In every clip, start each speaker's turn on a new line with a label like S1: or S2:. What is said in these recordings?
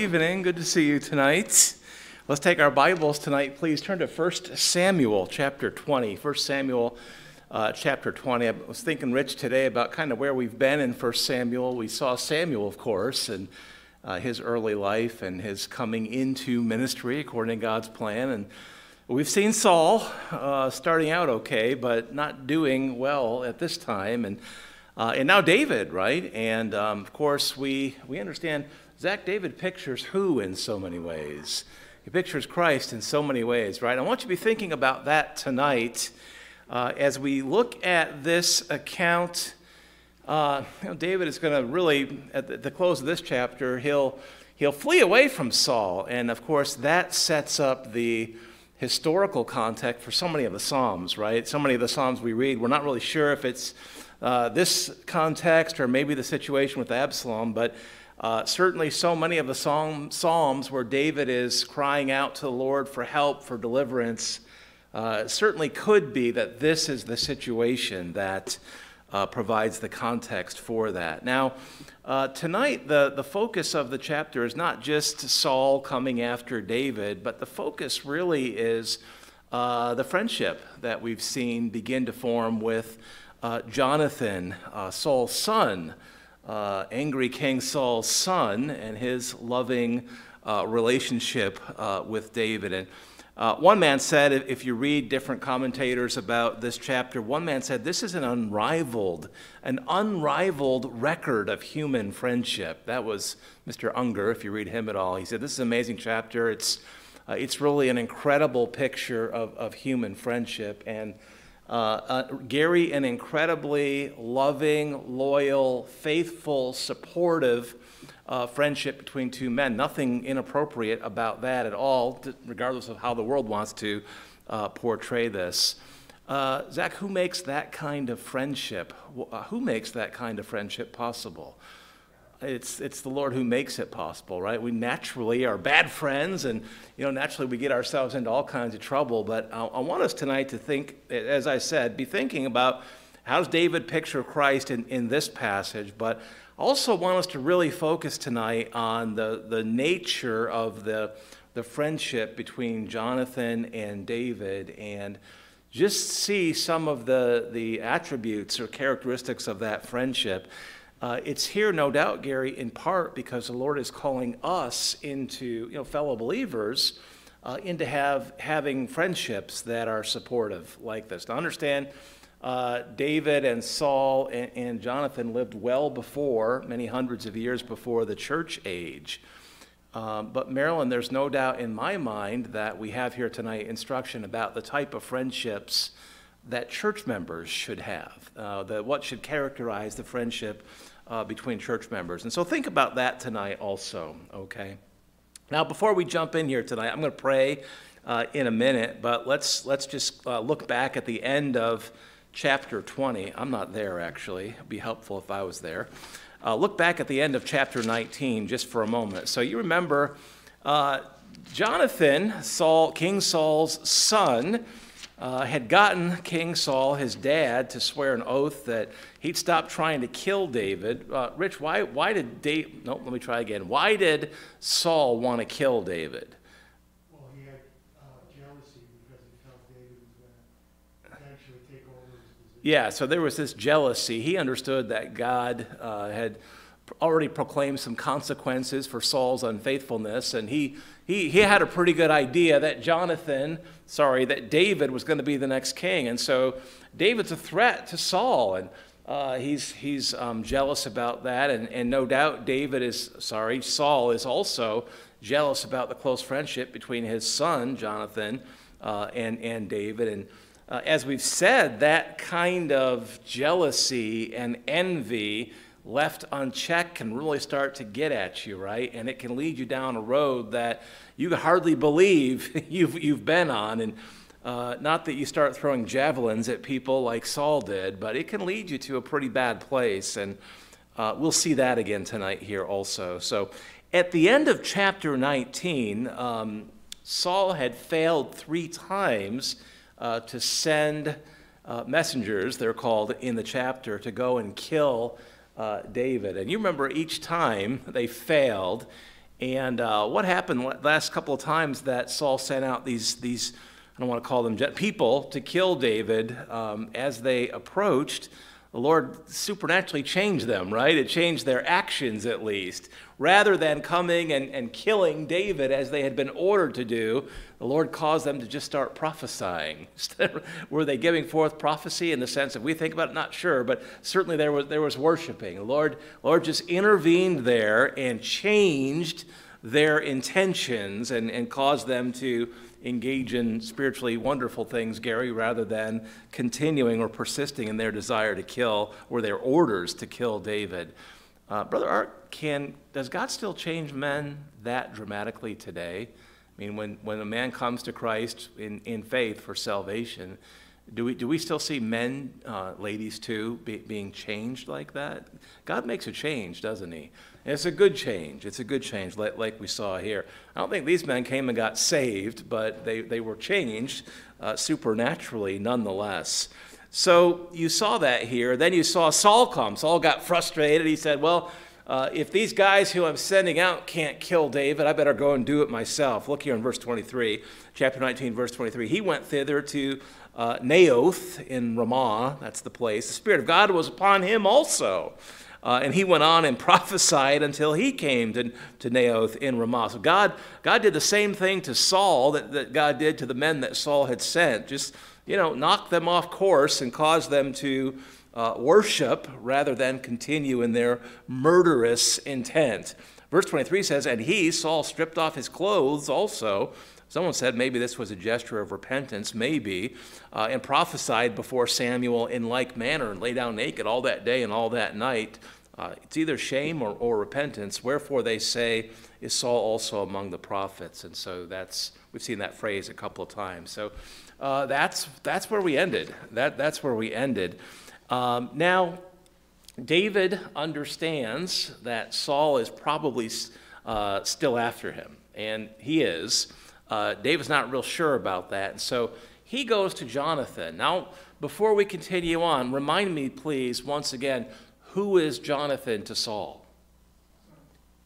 S1: evening. Good to see you tonight. Let's take our Bibles tonight. Please turn to 1 Samuel chapter 20. 1 Samuel uh, chapter 20. I was thinking, Rich, today about kind of where we've been in 1 Samuel. We saw Samuel, of course, and uh, his early life and his coming into ministry according to God's plan. And we've seen Saul uh, starting out okay, but not doing well at this time. And, uh, and now David, right? And um, of course, we, we understand Zach David pictures who in so many ways? He pictures Christ in so many ways, right? I want you to be thinking about that tonight uh, as we look at this account. Uh, you know, David is going to really, at the, close of this chapter, he'll, he'll flee away from Saul. And of course, that sets up the historical context for so many of the Psalms, right? So many of the Psalms we read, we're not really sure if it's uh, this context or maybe the situation with Absalom, but uh, certainly, so many of the psalm, Psalms where David is crying out to the Lord for help, for deliverance, uh, certainly could be that this is the situation that uh, provides the context for that. Now, uh, tonight, the, the focus of the chapter is not just Saul coming after David, but the focus really is uh, the friendship that we've seen begin to form with uh, Jonathan, Saul's son uh, angry King Saul's son and his loving uh, relationship uh, with David. And uh, one man said, if you read different commentators about this chapter, one man said this is an unrivaled, an unrivaled record of human friendship. That was Mr. Unger, if you read him at all. He said this is an amazing chapter. It's uh, it's really an incredible picture of, of human friendship and uh, uh, Gary, an incredibly loving, loyal, faithful, supportive uh, friendship between two men. Nothing inappropriate about that at all, regardless of how the world wants to uh, portray this. Uh, Zach, who makes that kind of friendship? Uh, who makes that kind of friendship possible? It's, it's the Lord who makes it possible, right? We naturally are bad friends, and you know, naturally we get ourselves into all kinds of trouble. But I, I want us tonight to think, as I said, be thinking about how does David picture Christ in, in this passage, but also want us to really focus tonight on the, the nature of the, the friendship between Jonathan and David and just see some of the, the attributes or characteristics of that friendship. Uh, it's here, no doubt, Gary, in part because the Lord is calling us into, you know, fellow believers, uh, into have having friendships that are supportive like this. To understand, uh, David and Saul and, and, Jonathan lived well before, many hundreds of years before the church age. Um, but Marilyn, there's no doubt in my mind that we have here tonight instruction about the type of friendships that church members should have, uh, the, what should characterize the friendship uh, between church members. And so think about that tonight also, okay? Now, before we jump in here tonight, I'm going to pray uh, in a minute, but let's, let's just uh, look back at the end of chapter 20. I'm not there, actually. It'd be helpful if I was there. Uh, look back at the end of chapter 19 just for a moment. So you remember uh, Jonathan, Saul, King Saul's son, uh, had gotten King Saul, his dad, to swear an oath that he'd stop trying to kill David. Uh, Rich, why, why did David, no, let me try again. Why did Saul want to kill David?
S2: Well, he had uh, jealousy because he felt David was going to eventually take over his position.
S1: Yeah, so there was this jealousy. He understood that God uh, had already proclaimed some consequences for Saul's unfaithfulness, and he, he, he had a pretty good idea that Jonathan, sorry, that David was going to be the next king. And so David's a threat to Saul, and uh, he's, he's um, jealous about that. And, and no doubt David is, sorry, Saul is also jealous about the close friendship between his son, Jonathan, uh, and, and David. And uh, as we've said, that kind of jealousy and envy left unchecked can really start to get at you, right? And it can lead you down a road that you hardly believe you've, you've been on. And uh, not that you start throwing javelins at people like Saul did, but it can lead you to a pretty bad place. And uh, we'll see that again tonight here also. So at the end of chapter 19, um, Saul had failed three times uh, to send uh, messengers, they're called in the chapter, to go and kill uh, David. And you remember each time they failed, And uh, what happened last couple of times that Saul sent out these, these I don't want to call them people, to kill David um, as they approached, the Lord supernaturally changed them, right? It changed their actions at least. Rather than coming and, and killing David as they had been ordered to do, the Lord caused them to just start prophesying. Were they giving forth prophecy in the sense of we think about it? Not sure, but certainly there was, there was worshiping. The Lord, Lord just intervened there and changed their intentions and, and caused them to engage in spiritually wonderful things, Gary, rather than continuing or persisting in their desire to kill or their orders to kill David. Uh, Brother Art, can, does God still change men that dramatically today? I mean, when, when a man comes to Christ in, in faith for salvation, do we, do we still see men, uh, ladies too, be, being changed like that? God makes a change, doesn't He? And it's a good change. It's a good change, like, like, we saw here. I don't think these men came and got saved, but they, they were changed uh, supernaturally nonetheless. So you saw that here. Then you saw Saul come. Saul got frustrated. He said, Well, uh, if these guys who I'm sending out can't kill David, I better go and do it myself. Look here in verse 23, chapter 19, verse 23. He went thither to uh, Naioth in Ramah, that's the place. The Spirit of God was upon him also. Uh, and he went on and prophesied until he came to, to Naioth in Ramah. So God, God did the same thing to Saul that, that God did to the men that Saul had sent. Just, you know, knock them off course and cause them to uh, worship rather than continue in their murderous intent. Verse 23 says, And he, Saul, stripped off his clothes also. Someone said maybe this was a gesture of repentance, maybe, uh, and prophesied before Samuel in like manner and lay down naked all that day and all that night. Uh, it's either shame or, or repentance. Wherefore they say, Is Saul also among the prophets? And so that's, we've seen that phrase a couple of times. So uh, that's, that's where we ended. That, that's where we ended. Um, now, David understands that Saul is probably uh, still after him, and he is. Uh, David's not real sure about that, and so he goes to Jonathan. Now, before we continue on, remind me, please, once again, who is Jonathan to Saul?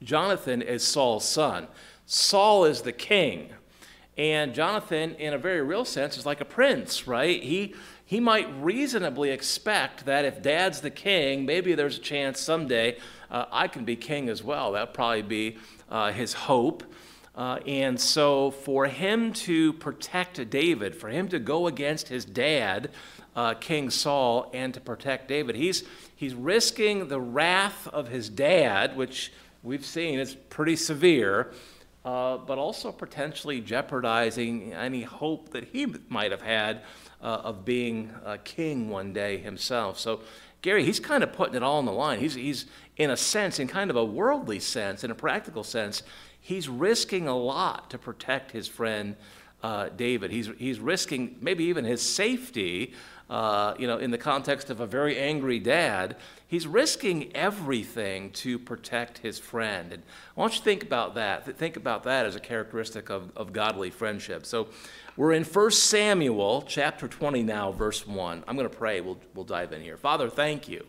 S1: Jonathan is Saul's son. Saul is the king. And Jonathan, in a very real sense, is like a prince, right? He, he might reasonably expect that if dad's the king, maybe there's a chance someday uh, I can be king as well. That'd probably be uh, his hope. Uh, and so, for him to protect David, for him to go against his dad, uh, King Saul, and to protect David, he's, he's risking the wrath of his dad, which we've seen is pretty severe, uh, but also potentially jeopardizing any hope that he might have had uh, of being a king one day himself. So, Gary, he's kind of putting it all on the line. He's, he's, in a sense, in kind of a worldly sense, in a practical sense, he's risking a lot to protect his friend uh, David. He's, he's risking maybe even his safety, uh, you know, in the context of a very angry dad. He's risking everything to protect his friend. And I want you to think about that. Think about that as a characteristic of, of godly friendship. So we're in 1 Samuel chapter 20 now, verse 1. I'm going to pray. We'll, we'll dive in here. Father, thank you.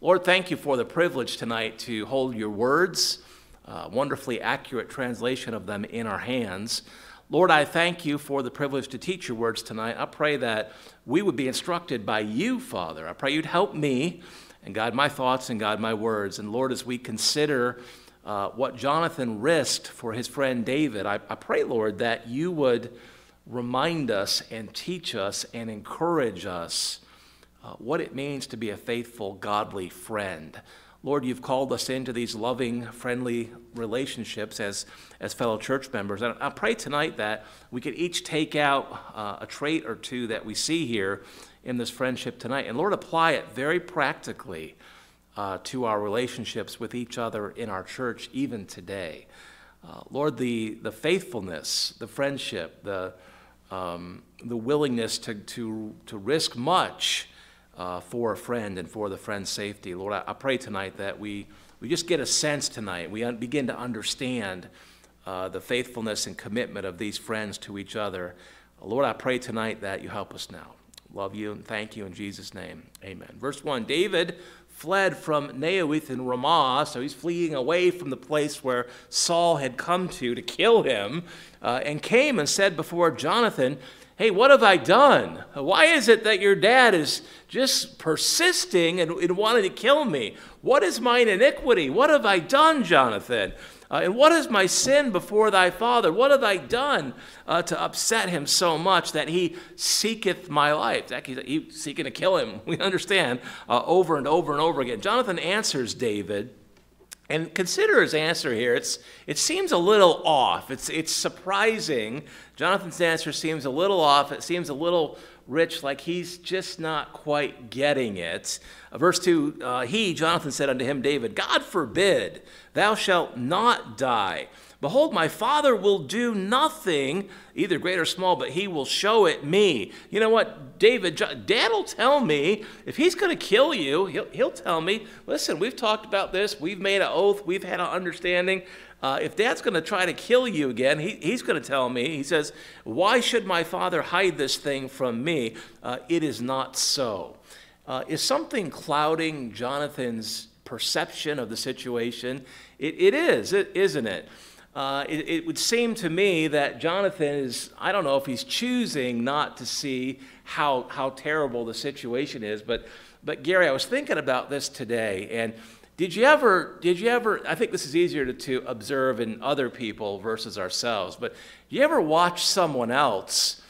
S1: Lord, thank you for the privilege tonight to hold your words uh, wonderfully accurate translation of them in our hands. Lord, I thank you for the privilege to teach your words tonight. I pray that we would be instructed by you, Father. I pray you'd help me and guide my thoughts and guide my words. And Lord, as we consider uh, what Jonathan risked for his friend David, I, I pray, Lord, that you would remind us and teach us and encourage us uh, what it means to be a faithful, godly friend. Lord, you've called us into these loving, friendly relationships as, as fellow church members. And I pray tonight that we could each take out uh, a trait or two that we see here in this friendship tonight. And Lord, apply it very practically uh, to our relationships with each other in our church, even today. Uh, Lord, the, the faithfulness, the friendship, the, um, the willingness to, to, to risk much uh, for a friend and for the friend's safety. Lord, I, I, pray tonight that we, we just get a sense tonight, we begin to understand uh, the faithfulness and commitment of these friends to each other. Lord, I pray tonight that you help us now. Love you and thank you in Jesus' name. Amen. Verse 1 David fled from Naioth in Ramah, so he's fleeing away from the place where Saul had come to to kill him, uh, and came and said before Jonathan, Hey, what have I done? Why is it that your dad is just persisting and, and wanting to kill me? What is mine iniquity? What have I done, Jonathan? Uh, and what is my sin before thy father? What have I done uh, to upset him so much that he seeketh my life? He's he seeking to kill him. We understand uh, over and over and over again. Jonathan answers David. And consider his answer here. It's, it seems a little off. It's, it's surprising. Jonathan's answer seems a little off. It seems a little rich, like he's just not quite getting it. Uh, verse 2 uh, He, Jonathan, said unto him, David, God forbid, thou shalt not die. Behold, my father will do nothing, either great or small, but he will show it me. You know what, David, dad will tell me if he's going to kill you, he'll, he'll tell me, listen, we've talked about this, we've made an oath, we've had an understanding. Uh, if dad's going to try to kill you again, he, he's going to tell me, he says, Why should my father hide this thing from me? Uh, it is not so. Uh, is something clouding Jonathan's perception of the situation? It, it is, it, isn't it? Uh, it? It would seem to me that Jonathan is, I don't know if he's choosing not to see how, how terrible the situation is, but, but Gary, I was thinking about this today, and did you ever, did you ever, I think this is easier to, to observe in other people versus ourselves, but you ever watch someone else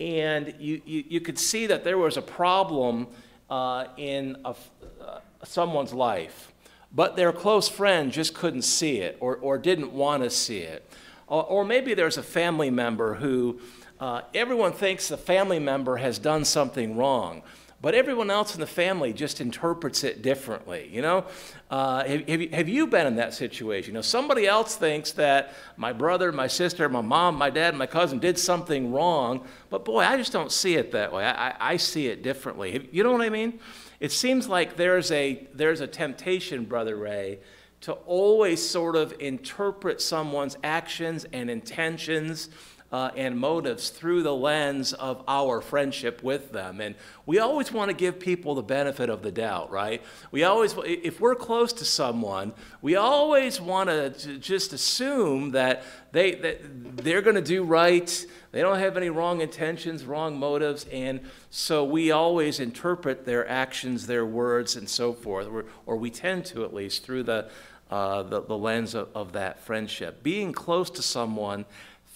S1: and you, you, you could see that there was a problem uh, in a, uh, someone's life, but their close friend just couldn't see it or, or didn't want to see it? Or, or maybe there's a family member who uh, everyone thinks the family member has done something wrong but everyone else in the family just interprets it differently. You know, uh, have, have, you, been in that situation? You know, somebody else thinks that my brother, my sister, my mom, my dad, my cousin did something wrong, but boy, I just don't see it that way. I, I, I see it differently. You know what I mean? It seems like there's a there's a temptation, brother Ray, to always sort of interpret someone's actions and intentions uh, and motives through the lens of our friendship with them. And we always want to give people the benefit of the doubt, right? We always, if we're close to someone, we always want to just assume that, they, that they're going to do right. They don't have any wrong intentions, wrong motives, and so we always interpret their actions, their words, and so forth, or, or we tend to at least through the, uh, the, the, lens of, of that friendship. Being close to someone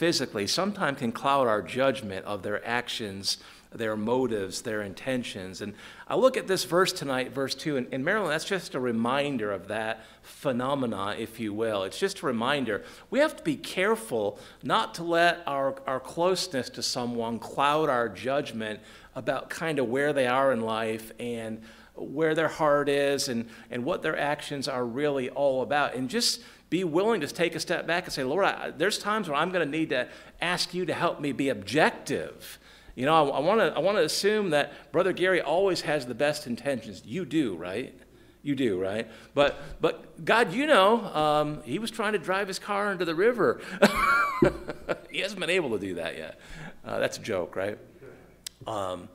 S1: physically sometimes can cloud our judgment of their actions, their motives, their intentions. And I look at this verse tonight, verse 2, and, and Marilyn, that's just a reminder of that phenomena, if you will. It's just a reminder. We have to be careful not to let our, our closeness to someone cloud our judgment about kind of where they are in life and where their heart is and, and what their actions are really all about. And just be willing to take a step back and say, Lord, I, there's times where I'm going to need to ask you to help me be objective. You know, I, I want to assume that Brother Gary always has the best intentions. You do, right? You do, right? But, but God, you know, um, he was trying to drive his car into the river. he hasn't been able to do that yet. Uh, that's a joke, right? Um,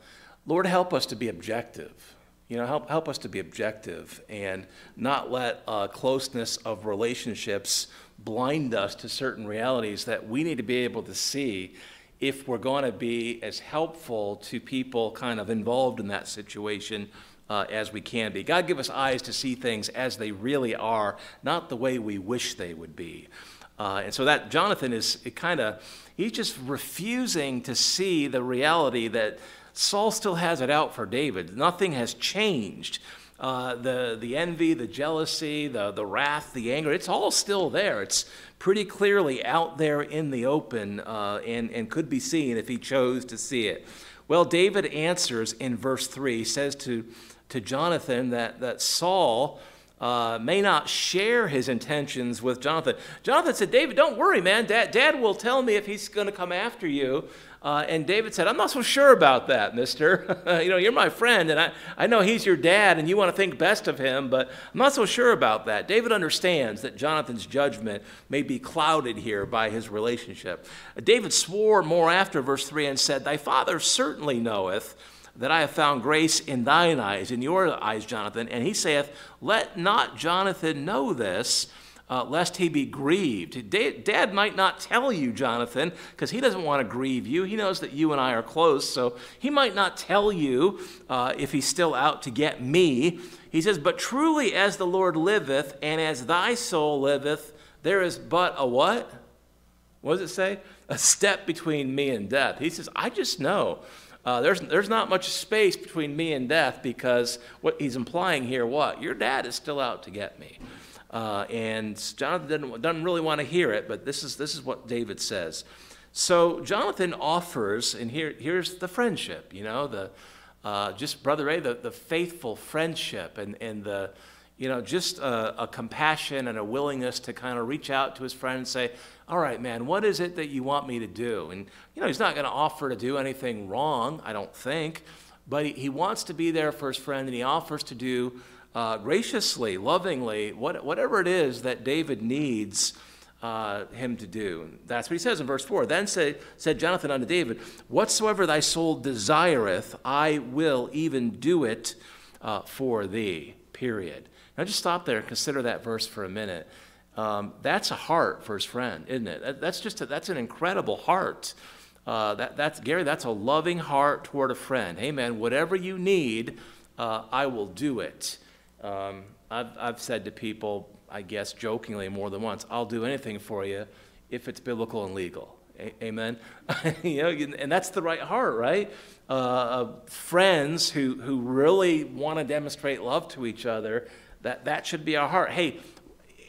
S1: Lord, help us to be objective. You know, help, help us to be objective and not let uh, closeness of relationships blind us to certain realities that we need to be able to see if we're going to be as helpful to people kind of involved in that situation uh, as we can be. God give us eyes to see things as they really are, not the way we wish they would be. Uh, and so that Jonathan is kind of, he's just refusing to see the reality that Saul still has it out for David. Nothing has changed. Uh, the, the envy, the jealousy, the, the wrath, the anger, it's all still there. It's pretty clearly out there in the open uh, and, and could be seen if he chose to see it. Well, David answers in verse 3, he says to, to Jonathan that, that Saul uh, may not share his intentions with Jonathan. Jonathan said, David, don't worry, man. Dad, Dad will tell me if he's going to come after you. Uh, and David said, I'm not so sure about that, mister. you know, you're my friend, and I, I know he's your dad, and you want to think best of him, but I'm not so sure about that. David understands that Jonathan's judgment may be clouded here by his relationship. David swore more after verse 3 and said, Thy father certainly knoweth that I have found grace in thine eyes, in your eyes, Jonathan. And he saith, Let not Jonathan know this, uh, lest he be grieved. Dad might not tell you, Jonathan, because he doesn't want to grieve you. He knows that you and I are close, so he might not tell you uh, if he's still out to get me. He says, But truly as the Lord liveth, and as thy soul liveth, there is but a what? What does it say? A step between me and death. He says, I just know. Uh, there's, there's not much space between me and death because what he's implying here, what? Your dad is still out to get me. Uh, and Jonathan doesn't, doesn't really want to hear it, but this is, this is what David says. So Jonathan offers, and here, here's the friendship, you know, the, uh, just Brother Ray, the, the faithful friendship and, and the, you know, just a, a, compassion and a willingness to kind of reach out to his friend and say, all right, man, what is it that you want me to do? And, you know, he's not going to offer to do anything wrong, I don't think, but he, he wants to be there for his friend and he offers to do uh, graciously, lovingly, what, whatever it is that David needs uh, him to do. That's what he says in verse 4. Then say, said Jonathan unto David, Whatsoever thy soul desireth, I will even do it uh, for thee. Period. Now just stop there and consider that verse for a minute. Um, that's a heart for his friend, isn't it? That's just a, that's an incredible heart. Uh, that, that's Gary. That's a loving heart toward a friend. Hey, man, whatever you need, uh, I will do it. Um, I've, I've said to people, I guess jokingly more than once, I'll do anything for you if it's biblical and legal. A- amen. you know, and that's the right heart, right? Uh, uh, friends who, who really want to demonstrate love to each other, that, that should be our heart. Hey,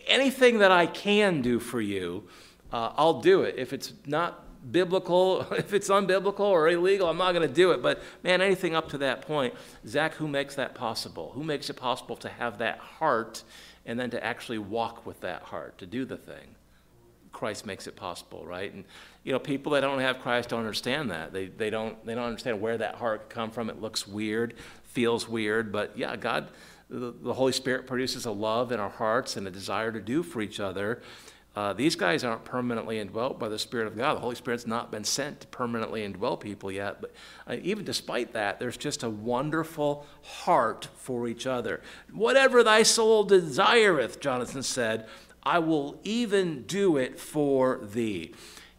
S1: anything that I can do for you, uh, I'll do it. If it's not biblical, if it's unbiblical or illegal, I'm not going to do it. But man, anything up to that point, Zach, who makes that possible? Who makes it possible to have that heart and then to actually walk with that heart, to do the thing? Christ makes it possible, right? And you know, people that don't have Christ don't understand that. They, they don't they don't understand where that heart come from. It looks weird, feels weird, but yeah, God, the, the Holy Spirit produces a love in our hearts and a desire to do for each other. Uh, these guys aren't permanently indwelt by the Spirit of God. The Holy Spirit's not been sent to permanently indwell people yet. But uh, even despite that, there's just a wonderful heart for each other. Whatever thy soul desireth, Jonathan said, I will even do it for thee.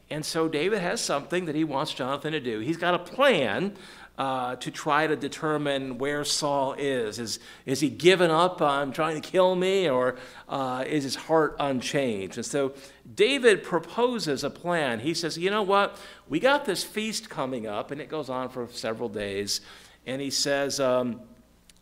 S1: And so David has something that he wants Jonathan to do. He's got a plan uh, to try to determine where Saul is. Is, is he given up on trying to kill me, or uh, is his heart unchanged? And so David proposes a plan. He says, You know what? We got this feast coming up, and it goes on for several days. And he says, um,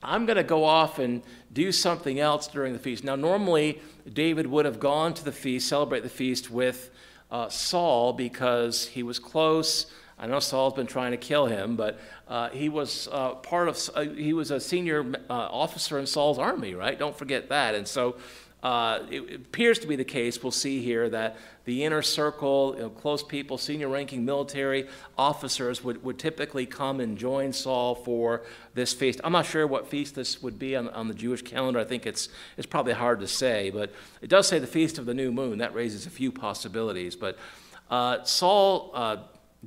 S1: I'm going to go off and do something else during the feast. Now, normally, David would have gone to the feast, celebrate the feast with uh, Saul because he was close. I know Saul's been trying to kill him, but uh, he was uh, part of, uh, he was a senior uh, officer in Saul's army, right? Don't forget that. And so uh, it, appears to be the case, we'll see here, that the inner circle, you know, close people, senior ranking military officers would, would typically come and join Saul for this feast. I'm not sure what feast this would be on, on the Jewish calendar. I think it's, it's probably hard to say, but it does say the Feast of the New Moon. That raises a few possibilities. But uh, Saul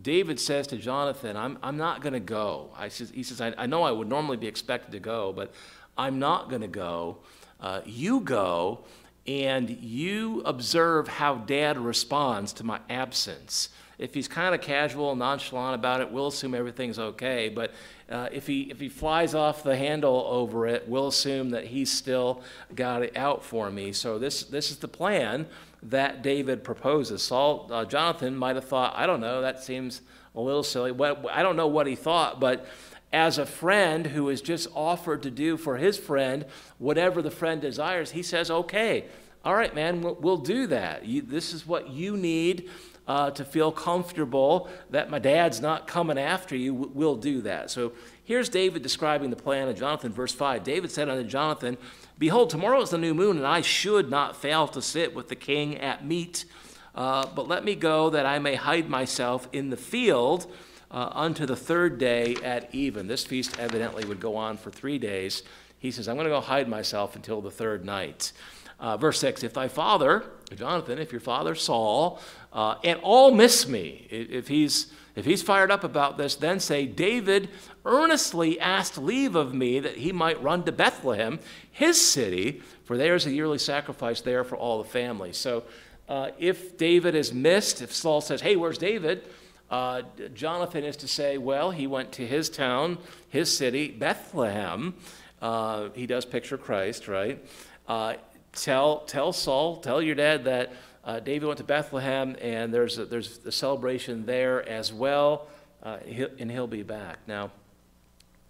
S1: David says to Jonathan, I'm, I'm not going to go. I says, he says, I, I, know I would normally be expected to go, but I'm not going to go. Uh, you go and you observe how dad responds to my absence. If he's kind of casual, nonchalant about it, we'll assume everything's okay. But uh, if, he, if he flies off the handle over it, we'll assume that he's still got it out for me. So this, this is the plan that David proposes. Saul, uh, Jonathan might have thought, I don't know, that seems a little silly. I don't know what he thought, but as a friend who has just offered to do for his friend whatever the friend desires, he says, okay, all right, man, we'll, we'll do that. You, this is what you need uh, to feel comfortable that my dad's not coming after you. We'll do that. So here's David describing the plan of Jonathan, verse 5. David said unto Jonathan, Behold, tomorrow is the new moon, and I should not fail to sit with the king at meat. Uh, but let me go that I may hide myself in the field uh, unto the third day at even. This feast evidently would go on for three days. He says, I'm going to go hide myself until the third night. Uh, verse 6 If thy father, Jonathan, if your father Saul, uh, and all miss me, if he's, if he's fired up about this, then say, David earnestly asked leave of me that he might run to Bethlehem, his city, for there is a yearly sacrifice there for all the family. So uh, if David is missed, if Saul says, Hey, where's David? Uh, Jonathan is to say, Well, he went to his town, his city, Bethlehem. Uh, he does picture Christ, right? Uh, tell, tell Saul, tell your dad that uh, David went to Bethlehem and there's a, there's a celebration there as well, uh, he'll, and he'll be back. Now,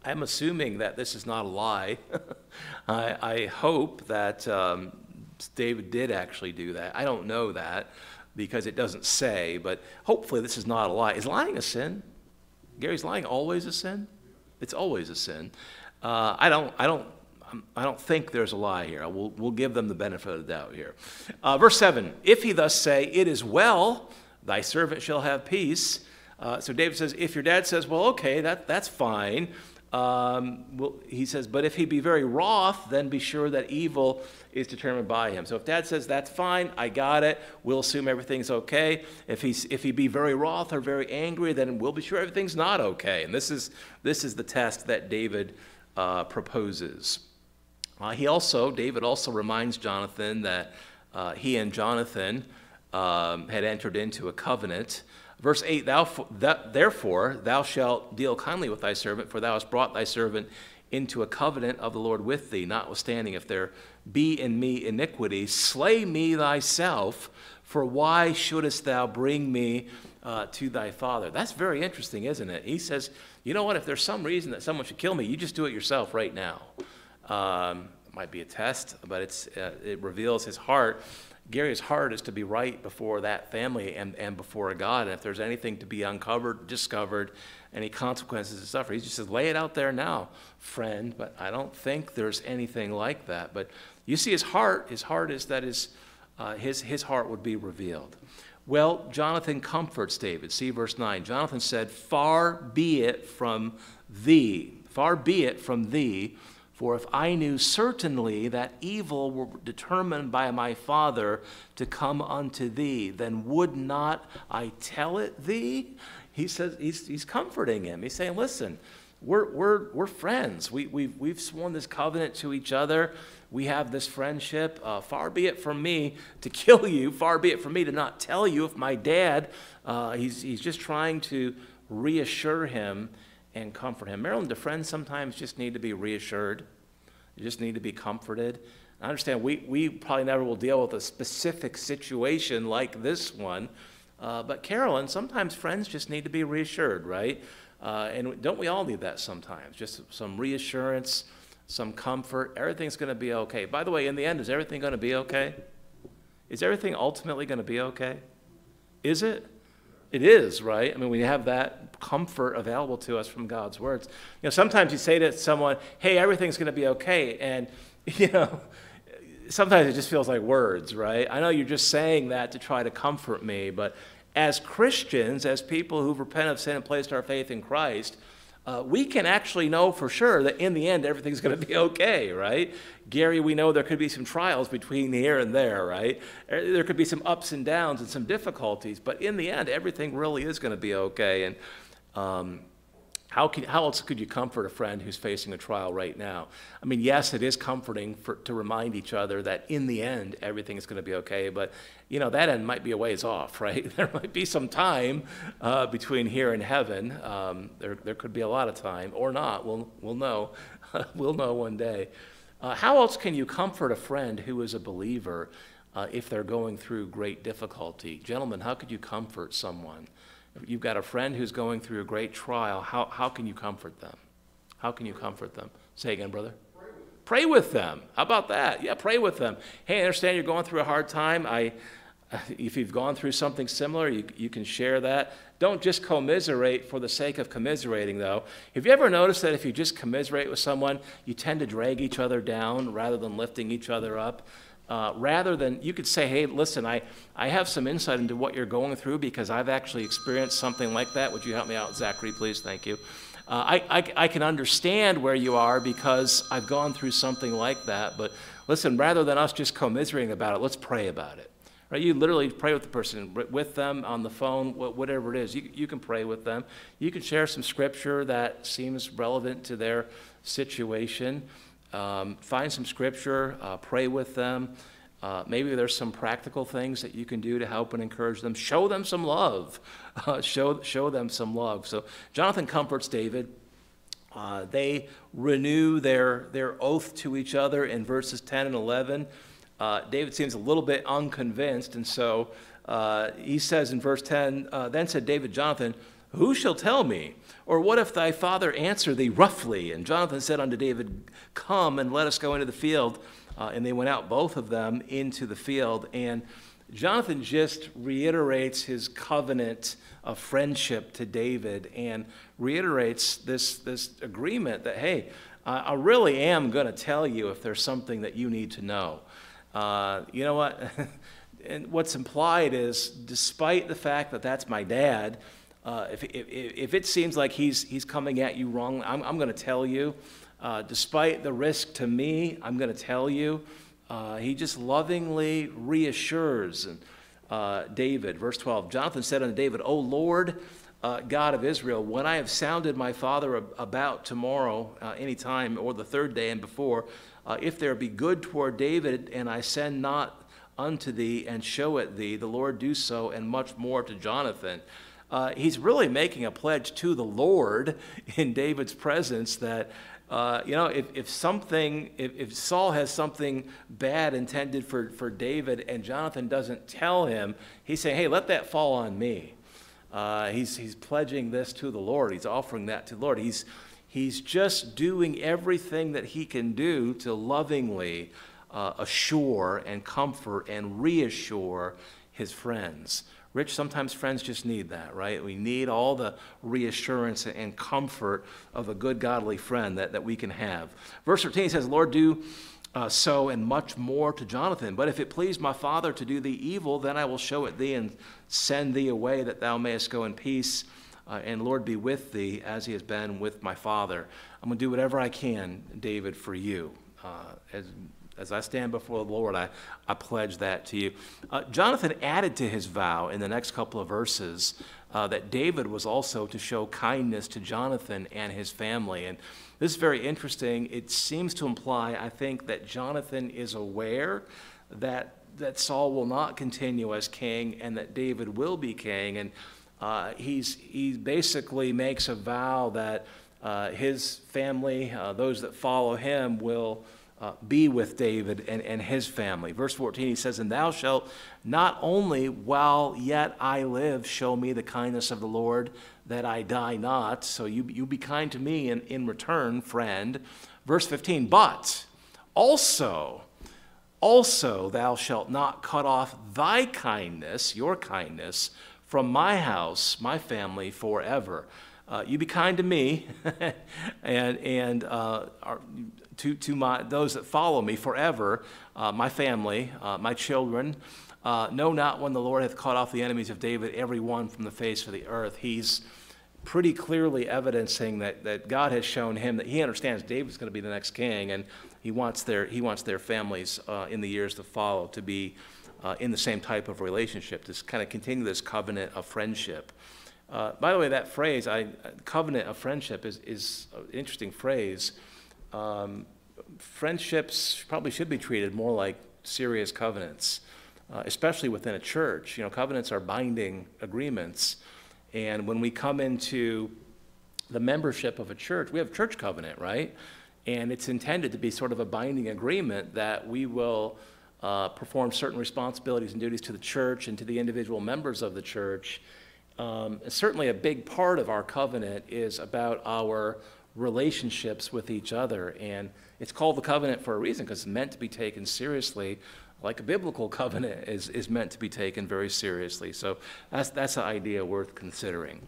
S1: I'm assuming that this is not a lie. I, I, hope that um, David did actually do that. I don't know that because it doesn't say, but hopefully this is not a lie. Is lying a sin? Gary's lying always a sin? It's always a sin. Uh, I don't, I don't I don't think there's a lie here. We'll, we'll give them the benefit of the doubt here. Uh, verse 7 If he thus say, It is well, thy servant shall have peace. Uh, so David says, If your dad says, Well, okay, that, that's fine. Um, well, he says, But if he be very wroth, then be sure that evil is determined by him. So if dad says, That's fine, I got it, we'll assume everything's okay. If, he's, if he be very wroth or very angry, then we'll be sure everything's not okay. And this is, this is the test that David uh, proposes. Uh, he also, David also reminds Jonathan that uh, he and Jonathan um, had entered into a covenant. Verse 8, thou, that, therefore thou shalt deal kindly with thy servant, for thou hast brought thy servant into a covenant of the Lord with thee, notwithstanding, if there be in me iniquity, slay me thyself, for why shouldest thou bring me uh, to thy father? That's very interesting, isn't it? He says, you know what, if there's some reason that someone should kill me, you just do it yourself right now. Um, it might be a test, but it's, uh, it reveals his heart. Gary's heart is to be right before that family and, and before God. And if there's anything to be uncovered, discovered, any consequences to suffer, he just says, lay it out there now, friend. But I don't think there's anything like that. But you see his heart. His heart is that his, uh, his, his heart would be revealed. Well, Jonathan comforts David. See verse 9. Jonathan said, Far be it from thee, far be it from thee for if I knew certainly that evil were determined by my Father to come unto thee, then would not I tell it thee? He says, he's, he's comforting him. He's saying, listen, we're, we're, we're friends. We, we've, we've sworn this covenant to each other. We have this friendship. Uh, far be it from me to kill you. Far be it from me to not tell you if my dad, uh, he's, he's just trying to reassure him and comfort him. Marilyn, the friends sometimes just need to be reassured. You just need to be comforted. I understand we, we probably never will deal with a specific situation like this one, uh, but Carolyn, sometimes friends just need to be reassured, right? Uh, and don't we all need that sometimes? Just some reassurance, some comfort. Everything's going to be okay. By the way, in the end, is everything going to be okay? Is everything ultimately going to be okay? Is it? It is, right? I mean, we have that comfort available to us from God's words. You know, sometimes you say to someone, hey, everything's going to be okay. And, you know, sometimes it just feels like words, right? I know you're just saying that to try to comfort me, but as Christians, as people who've repented of sin and placed our faith in Christ, uh, we can actually know for sure that in the end everything's going to be okay, right? Gary, we know there could be some trials between here and there, right? Er, there could be some ups and downs and some difficulties, but in the end, everything really is going to be okay. And um, how, can, how else could you comfort a friend who's facing a trial right now? I mean, yes, it is comforting for, to remind each other that in the end, everything is going to be okay, but, you know, that end might be a ways off, right? There might be some time uh, between here and heaven. Um, there, there could be a lot of time, or not. We'll, we'll know. we'll know one day. Uh, how else can you comfort a friend who is a believer uh, if they're going through great difficulty? Gentlemen, how could you comfort someone? You've got a friend who's going through a great trial, how, how can you comfort them? How can you comfort them? Say again, brother. Pray with them. How about that? Yeah, pray with them. Hey, I understand you're going through a hard time. I, if you've gone through something similar, you, you can share that. Don't just commiserate for the sake of commiserating, though. Have you ever noticed that if you just commiserate with someone, you tend to drag each other down rather than lifting each other up? Uh, rather than you could say, hey, listen, I, I have some insight into what you're going through because I've actually experienced something like that. Would you help me out, Zachary, please? Thank you. Uh, I, I, I, can understand where you are because I've gone through something like that, but listen, rather than us just commiserating about it, let's pray about it. Right? You literally pray with the person, with them on the phone, whatever it is. You, you can pray with them. You can share some scripture that seems relevant to their situation. Um, find some scripture, uh, pray with them. Uh, maybe there's some practical things that you can do to help and encourage them. Show them some love. Uh, show, show them some love. So Jonathan comforts David. Uh, they renew their, their oath to each other in verses 10 and 11. Uh, David seems a little bit unconvinced, and so uh, he says in verse 10 uh, Then said David, Jonathan, Who shall tell me? Or what if thy father answer thee roughly? And Jonathan said unto David, Come and let us go into the field. Uh, and they went out, both of them, into the field. And Jonathan just reiterates his covenant of friendship to David and reiterates this, this agreement that, hey, I really am going to tell you if there's something that you need to know. Uh, you know what? and what's implied is, despite the fact that that's my dad, uh, if, if, if, it seems like he's, he's coming at you wrong, I'm, I'm going to tell you. Uh, despite the risk to me, I'm going to tell you. Uh, he just lovingly reassures uh, David. Verse 12 Jonathan said unto David, O Lord, uh, God of Israel, when I have sounded my father about tomorrow, uh, any time, or the third day and before, if there be good toward David, and I send not unto thee and show it thee, the Lord do so, and much more to Jonathan. Uh, he's really making a pledge to the Lord in David's presence that uh, you know, if, if something, if, if Saul has something bad intended for, for David and Jonathan doesn't tell him, he's saying, hey, let that fall on me. Uh, he's, he's pledging this to the Lord. He's offering that to the Lord. He's, he's just doing everything that he can do to lovingly uh, assure and comfort and reassure his friends. Rich, sometimes friends just need that, right? We need all the reassurance and comfort of a good, godly friend that, that we can have. Verse 13 says, Lord, do uh, so and much more to Jonathan. But if it please my father to do thee evil, then I will show it thee and send thee away that thou mayest go in peace. Uh, and Lord be with thee as he has been with my father. I'm going to do whatever I can, David, for you. Uh, as as I stand before the Lord, I, I pledge that to you. Uh, Jonathan added to his vow in the next couple of verses uh, that David was also to show kindness to Jonathan and his family. And this is very interesting. It seems to imply, I think, that Jonathan is aware that, that Saul will not continue as king and that David will be king. And uh, he's, he basically makes a vow that uh, his family, uh, those that follow him, will uh, be with David and, and his family. Verse 14, he says, And thou shalt not only while yet I live show me the kindness of the Lord, that I die not. So you, you be kind to me in, in return, friend. Verse 15, but also, also thou shalt not cut off thy kindness, your kindness, from my house, my family, forever. Uh, you be kind to me and, and uh, to, to my, those that follow me forever, uh, my family, uh, my children. Uh, know not when the Lord hath cut off the enemies of David, every one from the face of the earth. He's pretty clearly evidencing that, that God has shown him that he understands David's going to be the next king, and he wants their, he wants their families uh, in the years to follow to be uh, in the same type of relationship, to kind of continue this covenant of friendship. Uh, by the way, that phrase, I, covenant of friendship, is, is an interesting phrase um, friendships probably should be treated more like serious covenants, uh, especially within a church. You know, covenants are binding agreements. And when we come into the membership of a church, we have church covenant, right? And it's intended to be sort of a binding agreement that we will uh, perform certain responsibilities and duties to the church and to the individual members of the church. Um, certainly, a big part of our covenant is about our relationships with each other. And it's called the covenant for a reason because it's meant to be taken seriously, like a biblical covenant is, is meant to be taken very seriously. So that's, that's an idea worth considering.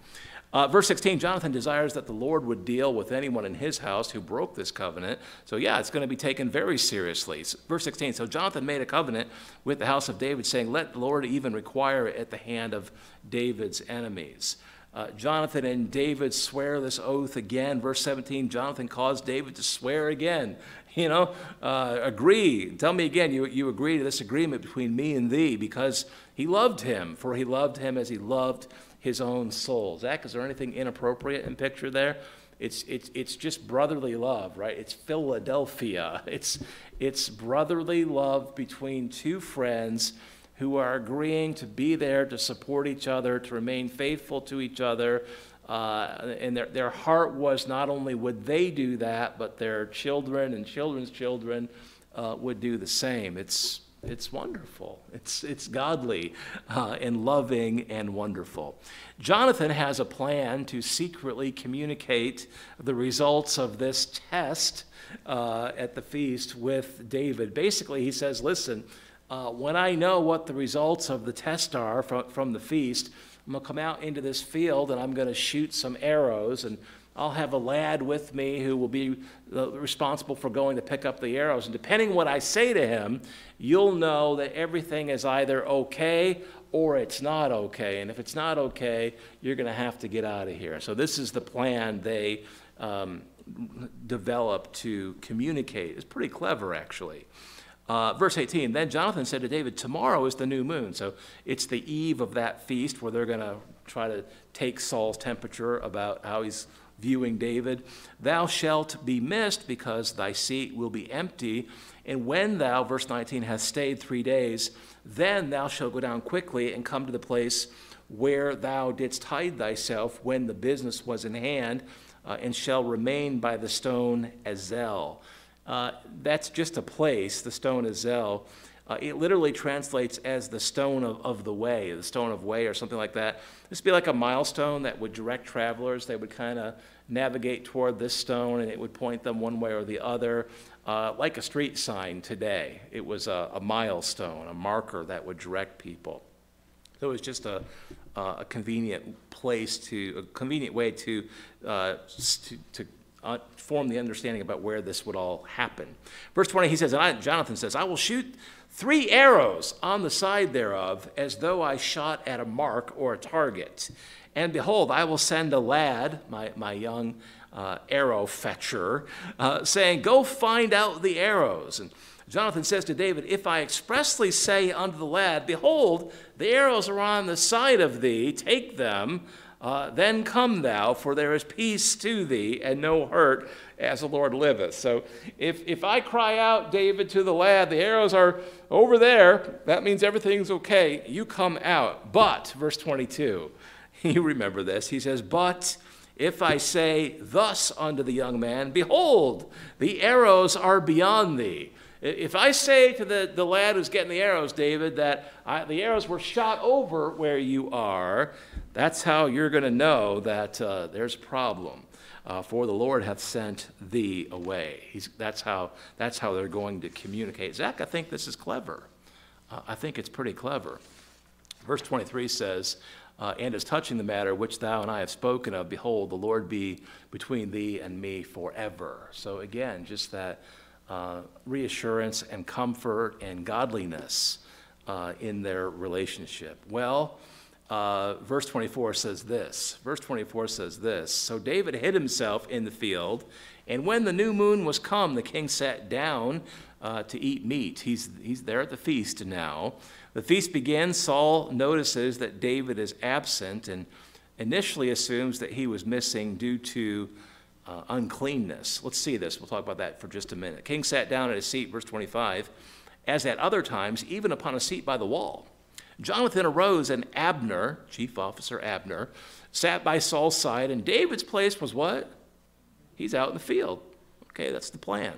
S1: Uh, verse 16 Jonathan desires that the Lord would deal with anyone in his house who broke this covenant. So, yeah, it's going to be taken very seriously. Verse 16 So Jonathan made a covenant with the house of David, saying, Let the Lord even require it at the hand of David's enemies. Uh, Jonathan and David swear this oath again. Verse 17 Jonathan caused David to swear again. You know, uh, agree. Tell me again, you, you agree to this agreement between me and thee because he loved him, for he loved him as he loved his own soul. Zach, is there anything inappropriate in picture there? It's, it's, it's just brotherly love, right? It's Philadelphia. It's, it's brotherly love between two friends who are agreeing to be there to support each other, to remain faithful to each other. Uh, and their, their heart was not only would they do that, but their children and children's children uh, would do the same. It's, it's wonderful. It's, it's godly uh, and loving and wonderful. Jonathan has a plan to secretly communicate the results of this test uh, at the feast with David. Basically, he says, Listen, uh, when I know what the results of the test are from, from the feast, I'm going to come out into this field and I'm going to shoot some arrows. And I'll have a lad with me who will be responsible for going to pick up the arrows. And depending what I say to him, you'll know that everything is either okay or it's not okay. And if it's not okay, you're going to have to get out of here. So, this is the plan they um, developed to communicate. It's pretty clever, actually. Uh, verse 18 Then Jonathan said to David, Tomorrow is the new moon. So it's the eve of that feast where they're going to try to take Saul's temperature about how he's viewing David. Thou shalt be missed because thy seat will be empty. And when thou, verse 19, hast stayed three days, then thou shalt go down quickly and come to the place where thou didst hide thyself when the business was in hand, uh, and shall remain by the stone Ezel. Uh, that's just a place, the stone Ezel. Uh, it literally translates as the stone of, of the way, the stone of way, or something like that. This would be like a milestone that would direct travelers. They would kind of navigate toward this stone, and it would point them one way or the other, uh, like a street sign today. It was a, a, milestone, a marker that would direct people. So it was just a, a convenient place to, a convenient way to, uh, to, to uh, form the understanding about where this would all happen. Verse 20, he says, and Jonathan says, I will shoot three arrows on the side thereof, as though I shot at a mark or a target. And behold, I will send a lad, my, my young uh, arrow fetcher, uh, saying, Go find out the arrows. And Jonathan says to David, If I expressly say unto the lad, Behold, the arrows are on the side of thee, take them. Uh, then come thou, for there is peace to thee, and no hurt, as the Lord liveth. So if, if I cry out, David, to the lad, the arrows are over there, that means everything's okay. You come out. But, verse 22, you remember this. He says, But if I say thus unto the young man, Behold, the arrows are beyond thee. If I say to the, the lad who's getting the arrows, David, that I, the arrows were shot over where you are, that's how you're going to know that uh, there's a problem. Uh, for the Lord hath sent thee away. He's, that's, how, that's how they're going to communicate. Zach, I think this is clever. Uh, I think it's pretty clever. Verse 23 says, uh, And as touching the matter which thou and I have spoken of, behold, the Lord be between thee and me forever. So again, just that uh, reassurance and comfort and godliness uh, in their relationship. Well, uh, verse 24 says this. Verse 24 says this So David hid himself in the field, and when the new moon was come, the king sat down uh, to eat meat. He's, he's there at the feast now. The feast begins. Saul notices that David is absent and initially assumes that he was missing due to uh, uncleanness. Let's see this. We'll talk about that for just a minute. King sat down at his seat, verse 25, as at other times, even upon a seat by the wall. Jonathan arose, and Abner, chief officer Abner, sat by Saul's side, and David's place was what? He's out in the field. Okay, that's the plan.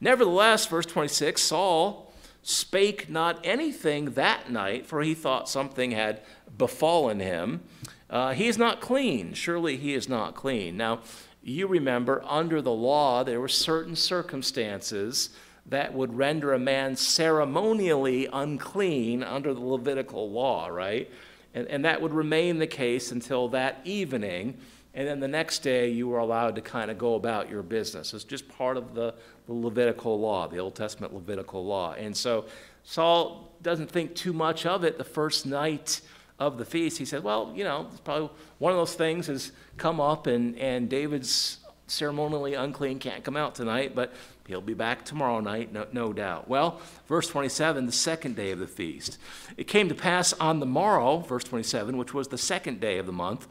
S1: Nevertheless, verse 26 Saul spake not anything that night, for he thought something had befallen him. Uh, he is not clean. Surely he is not clean. Now, you remember, under the law, there were certain circumstances that would render a man ceremonially unclean under the Levitical law, right? And, and that would remain the case until that evening. And then the next day, you were allowed to kind of go about your business. It's just part of the, the Levitical law, the Old Testament Levitical law. And so Saul doesn't think too much of it the first night of the feast, he said, well, you know, it's probably one of those things has come up, and, and David's ceremonially unclean can't come out tonight, but he'll be back tomorrow night, no, no doubt. Well, verse 27, the second day of the feast. It came to pass on the morrow, verse 27, which was the second day of the month,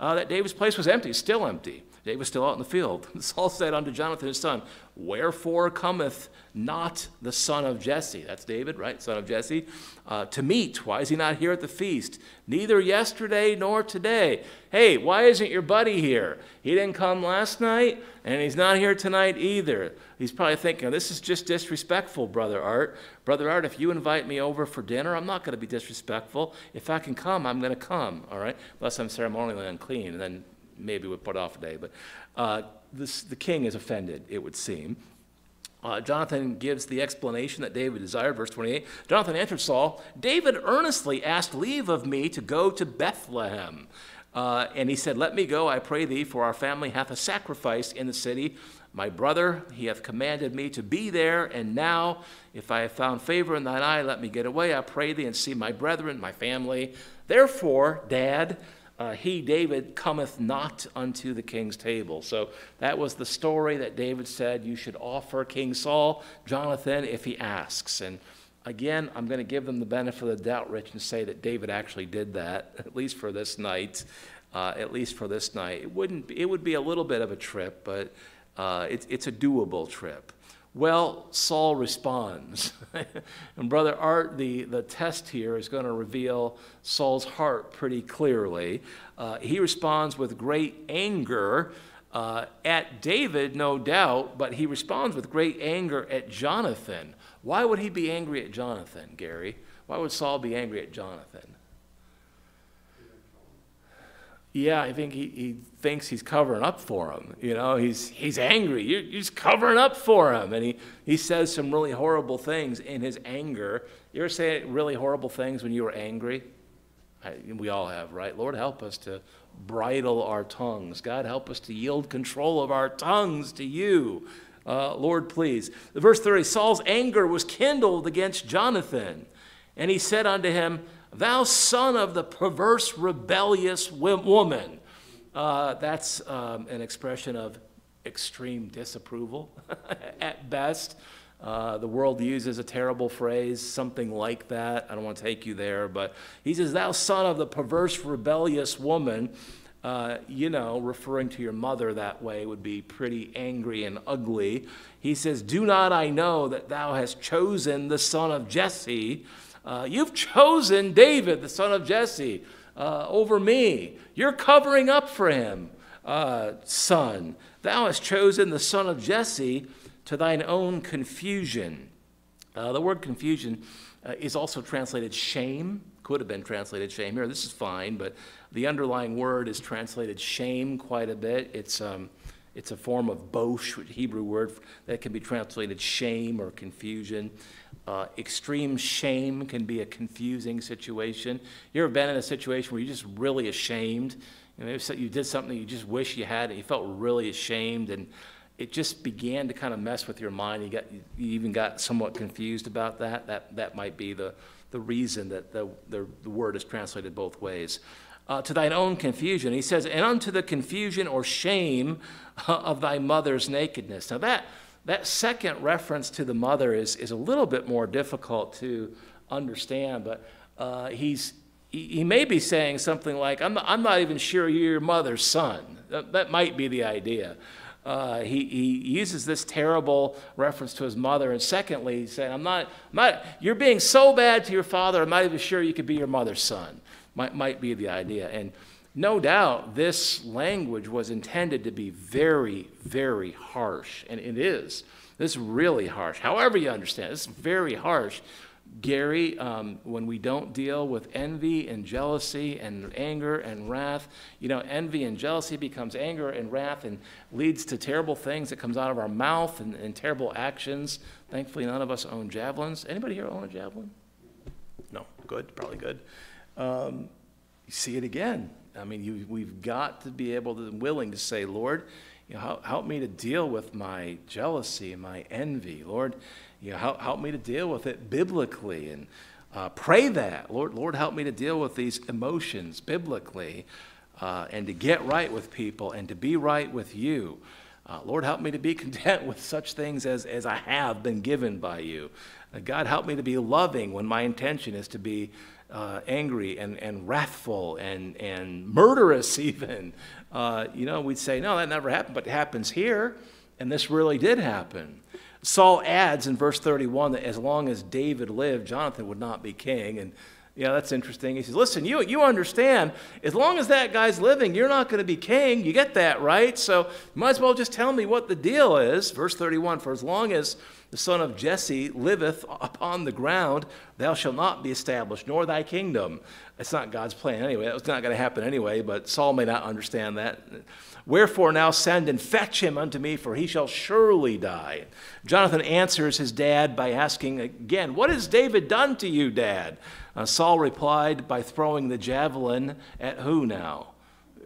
S1: uh, that David's place was empty, still empty. David still out in the field. Saul said unto Jonathan his son, Wherefore cometh not the son of Jesse? That's David, right? Son of Jesse. Uh, to meet. Why is he not here at the feast? Neither yesterday nor today. Hey, why isn't your buddy here? He didn't come last night, and he's not here tonight either. He's probably thinking, this is just disrespectful, Brother Art. Brother Art, if you invite me over for dinner, I'm not going to be disrespectful. If I can come, I'm going to come, all right? Unless I'm ceremonially unclean, and then maybe we put off a day. But uh, this, the king is offended, it would seem. Uh, Jonathan gives the explanation that David desired, verse 28. Jonathan answered Saul, David earnestly asked leave of me to go to Bethlehem. Uh, and he said, Let me go, I pray thee, for our family hath a sacrifice in the city. My brother, he hath commanded me to be there, and now, if I have found favor in thine eye, let me get away, I pray thee, and see my brethren, my family. Therefore, Dad, uh, he, David, cometh not unto the king's table. So that was the story that David said you should offer King Saul, Jonathan, if he asks. And again, I'm going to give them the benefit of the doubt, Rich, and say that David actually did that, at least for this night. Uh, at least for this night. It, wouldn't it would be a little bit of a trip, but uh, it, it's a doable trip. Well, Saul responds. and Brother Art, the, the test here is going to reveal Saul's heart pretty clearly. Uh, he responds with great anger uh, at David, no doubt, but he responds with great anger at Jonathan. Why would he be angry at Jonathan, Gary? Why would Saul be angry at Jonathan? Yeah, I think he, he thinks he's covering up for him. You know, he's, he's angry. You're, you're just covering up for him. And he, he says some really horrible things in his anger. You ever say really horrible things when you were angry? I, we all have, right? Lord, help us to bridle our tongues. God, help us to yield control of our tongues to you. Uh, Lord, please. Verse 30 Saul's anger was kindled against Jonathan, and he said unto him, Thou son of the perverse, rebellious woman. Uh, that's um, an expression of extreme disapproval at best. Uh, the world uses a terrible phrase, something like that. I don't want to take you there, but he says, Thou son of the perverse, rebellious woman. Uh, you know, referring to your mother that way would be pretty angry and ugly. He says, Do not I know that thou hast chosen the son of Jesse? Uh, you've chosen David, the son of Jesse, uh, over me. You're covering up for him, uh, son. Thou hast chosen the son of Jesse to thine own confusion. Uh, the word confusion uh, is also translated shame, could have been translated shame here. This is fine, but the underlying word is translated shame quite a bit. It's. Um, it's a form of bosh, Hebrew word that can be translated shame or confusion. Uh, extreme shame can be a confusing situation. You ever been in a situation where you're just really ashamed? You, know, you did something you just wish you had, and you felt really ashamed, and it just began to kind of mess with your mind. You, got, you even got somewhat confused about that. That, that might be the, the reason that the, the, the word is translated both ways. Uh, to thine own confusion. He says, and unto the confusion or shame of thy mother's nakedness. Now, that that second reference to the mother is, is a little bit more difficult to understand, but uh, he's, he, he, may be saying something like, I'm not, I'm not even sure you're your mother's son. That, that might be the idea. Uh, he, he uses this terrible reference to his mother. And secondly, he's saying, I'm not, I'm not, you're being so bad to your father, I'm not even sure you could be your mother's son. Might, might be the idea. And no doubt this language was intended to be very, very harsh, and it is. This is really harsh. However, you understand, it's very harsh. Gary, um, when we don't deal with envy and jealousy and anger and wrath, you know, envy and jealousy becomes anger and wrath and leads to terrible things that comes out of our mouth and, and terrible actions. Thankfully, none of us own javelins. Anybody here own a javelin? No, good, probably good. Um, you see it again. I mean, you, we've got to be able to, willing to say, Lord, you know, help, help me to deal with my jealousy and my envy. Lord, you know, help, help me to deal with it biblically. And Uh, pray that. Lord, Lord, help me to deal with these emotions biblically uh, and to get right with people and to be right with you. Uh, Lord, help me to be content with such things as, as I have been given by you. Uh, God, help me to be loving when my intention is to be uh, angry and, and wrathful and, and murderous, even. Uh, you know, we'd say, no, that never happened, but it happens here, and this really did happen. Saul adds in verse 31 that as long as David lived, Jonathan would not be king. And yeah, that's interesting. He says, Listen, you, you understand, as long as that guy's living, you're not going to be king. You get that, right? So might as well just tell me what the deal is. Verse 31 For as long as the son of Jesse liveth upon the ground, thou shalt not be established, nor thy kingdom. It's not God's plan anyway. It's not going to happen anyway, but Saul may not understand that. Wherefore now send and fetch him unto me, for he shall surely die. Jonathan answers his dad by asking again, What has David done to you, dad? Uh, Saul replied by throwing the javelin at who now?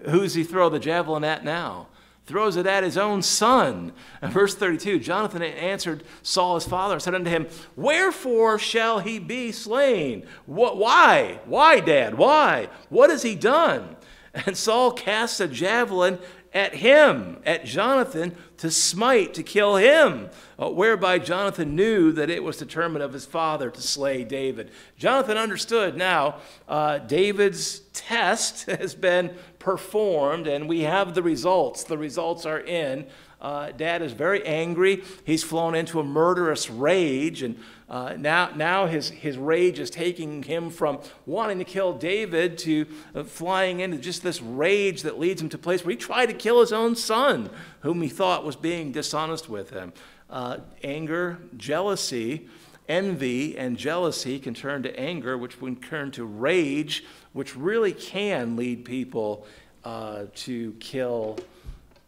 S1: Who's he throw the javelin at now? Throws it at his own son. And verse 32 Jonathan answered Saul his father and said unto him, Wherefore shall he be slain? What, why? Why, Dad? Why? What has he done? And Saul cast a javelin at him, at Jonathan, to smite, to kill him, uh, whereby Jonathan knew that it was determined of his father to slay David. Jonathan understood now uh, David's test has been performed, and we have the results. The results are in. Uh, Dad is very angry. He's flown into a murderous rage, and uh, now, now his, his rage is taking him from wanting to kill David to uh, flying into just this rage that leads him to a place where he tried to kill his own son, whom he thought was being dishonest with him. Uh, anger, jealousy, envy, and jealousy can turn to anger, which can turn to rage, which really can lead people uh, to kill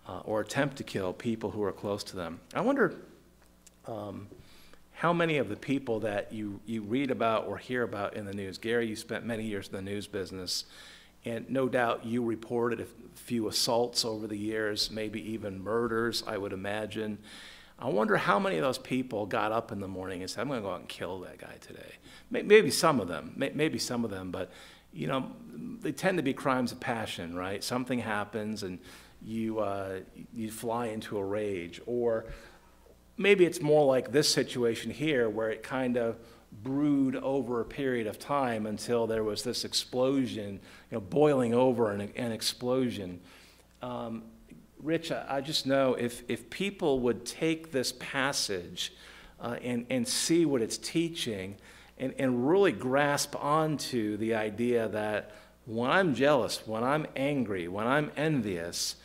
S1: uh, or attempt to kill people who are close to them. I wonder. Um, how many of the people that you, you read about or hear about in the news, Gary, you spent many years in the news business, and no doubt you reported a few assaults over the years, maybe even murders, I would imagine. I wonder how many of those people got up in the morning and said, I'm going to go out and kill that guy today. Maybe some of them, maybe some of them, but you know, they tend to be crimes of passion, right? Something happens and you, uh, you fly into a rage. Or maybe it's more like this situation here where it kind of brewed over a period of time until there was this explosion, you know, boiling over an, an explosion. Um, Rich, I, I, just know if, if people would take this passage uh, and, and see what it's teaching and, and really grasp onto the idea that when I'm jealous, when I'm angry, when I'm envious,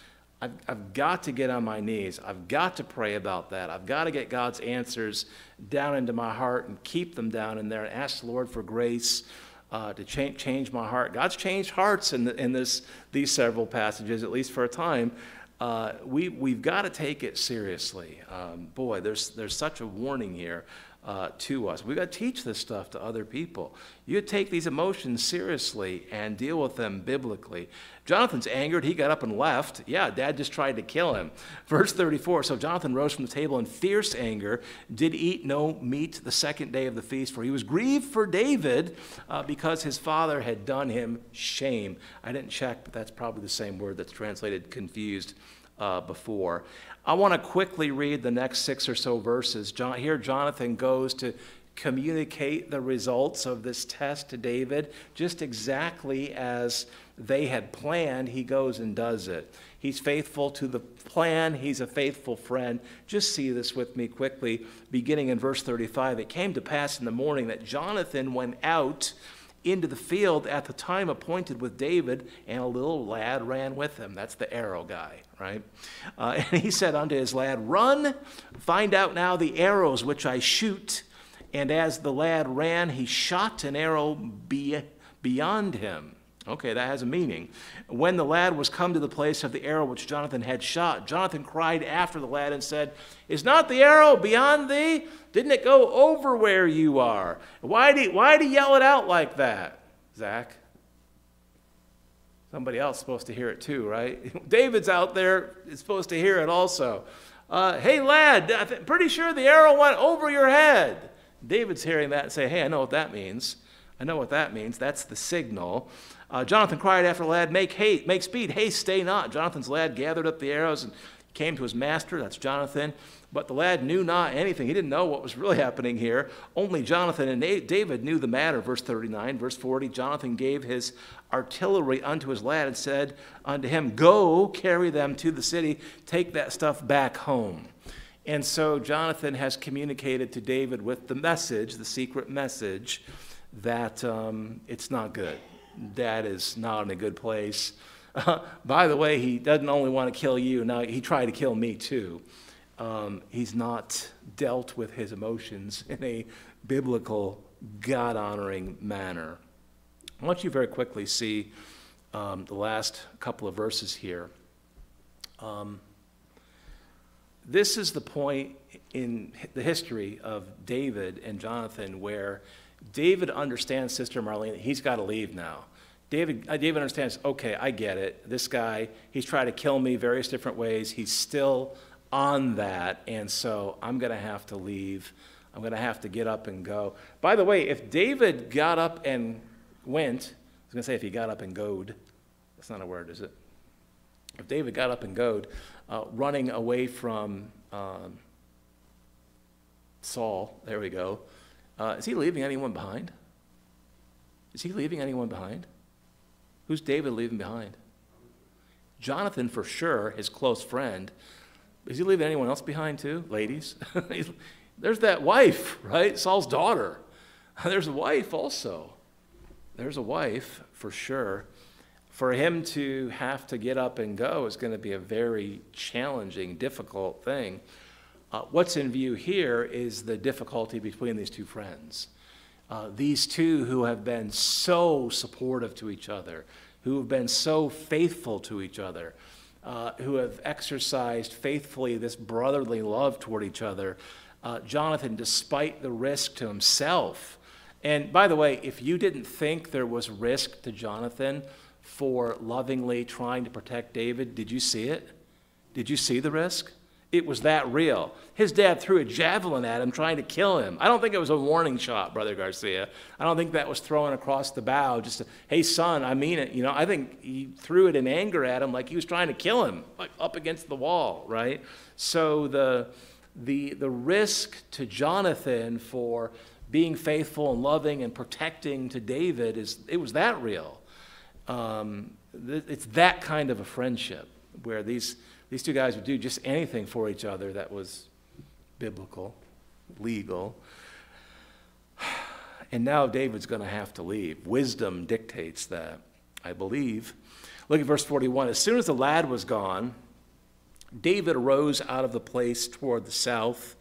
S1: I've, I've got to get on my knees. I've got to pray about that. I've got to get God's answers down into my heart and keep them down in there and ask the Lord for grace uh, to change, change my heart. God's changed hearts in, the, in this, these several passages, at least for a time. Uh, we, we've got to take it seriously. Um, boy, there's, there's such a warning here uh, to us. We've got to teach this stuff to other people. You take these emotions seriously and deal with them biblically. Jonathan's angered. He got up and left. Yeah, dad just tried to kill him. Verse 34 So Jonathan rose from the table in fierce anger, did eat no meat the second day of the feast, for he was grieved for David uh, because his father had done him shame. I didn't check, but that's probably the same word that's translated confused uh, before. I want to quickly read the next six or so verses. John, here, Jonathan goes to communicate the results of this test to David, just exactly as they had planned. He goes and does it. He's faithful to the plan, he's a faithful friend. Just see this with me quickly, beginning in verse 35. It came to pass in the morning that Jonathan went out into the field at the time appointed with David, and a little lad ran with him. That's the arrow guy, right? Uh, and he said unto his lad, Run, find out now the arrows which I shoot. And as the lad ran, he shot an arrow be, beyond him. Okay, that has a meaning. When the lad was come to the place of the arrow which Jonathan had shot, Jonathan cried after the lad and said, Is not the arrow beyond thee? Didn't it go over where you are? Why do you, why do you yell it out like that, Zach? Somebody else supposed to hear it too, right? David's out there, is supposed to hear it also. Uh, hey, lad, I'm pretty sure the arrow went over your head. David's hearing that and say, Hey, I know what that means. I know what that means. That's the signal. Uh, Jonathan cried after the lad, Make haste, make speed, haste, stay not. Jonathan's lad gathered up the arrows and came to his master, that's Jonathan. But the lad knew not anything. He didn't know what was really happening here. Only Jonathan and David knew the matter. Verse 39, verse 40 Jonathan gave his artillery unto his lad and said unto him, Go carry them to the city, take that stuff back home. And so Jonathan has communicated to David with the message, the secret message, that um, it's not good. Dad is not in a good place. Uh, by the way, he doesn't only want to kill you, now he tried to kill me too. Um, he's not dealt with his emotions in a biblical, God honoring manner. I want you very quickly see um, the last couple of verses here. Um, this is the point in the history of David and Jonathan where David understands Sister Marlene, he's got to leave now. David, uh, David understands, okay, I get it. This guy, he's tried to kill me various different ways. He's still on that, and so I'm going to have to leave. I'm going to have to get up and go. By the way, if David got up and went, I was going to say if he got up and goed, that's not a word, is it? If David got up and goed, uh, running away from um, Saul, there we go, uh, is he leaving anyone behind? Is he leaving anyone behind? Who's David leaving behind? Jonathan, for sure, his close friend. Is he leaving anyone else behind too? Ladies? There's that wife, right? Saul's daughter. There's a wife also. There's a wife for sure. For him to have to get up and go is going to be a very challenging, difficult thing. Uh, what's in view here is the difficulty between these two friends. Uh, these two who have been so supportive to each other, who have been so faithful to each other, uh, who have exercised faithfully this brotherly love toward each other. Uh, Jonathan, despite the risk to himself, and by the way, if you didn't think there was risk to Jonathan for lovingly trying to protect David, did you see it? Did you see the risk? It was that real. His dad threw a javelin at him trying to kill him. I don't think it was a warning shot, Brother Garcia. I don't think that was thrown across the bow just to, hey, son, I mean it. You know, I think he threw it in anger at him like he was trying to kill him, like up against the wall, right? So the, the, the risk to Jonathan for being faithful and loving and protecting to David is, it was that real. Um, it's that kind of a friendship where these these two guys would do just anything for each other that was biblical, legal. And now David's going to have to leave. Wisdom dictates that, I believe. Look at verse 41. As soon as the lad was gone, David arose out of the place toward the south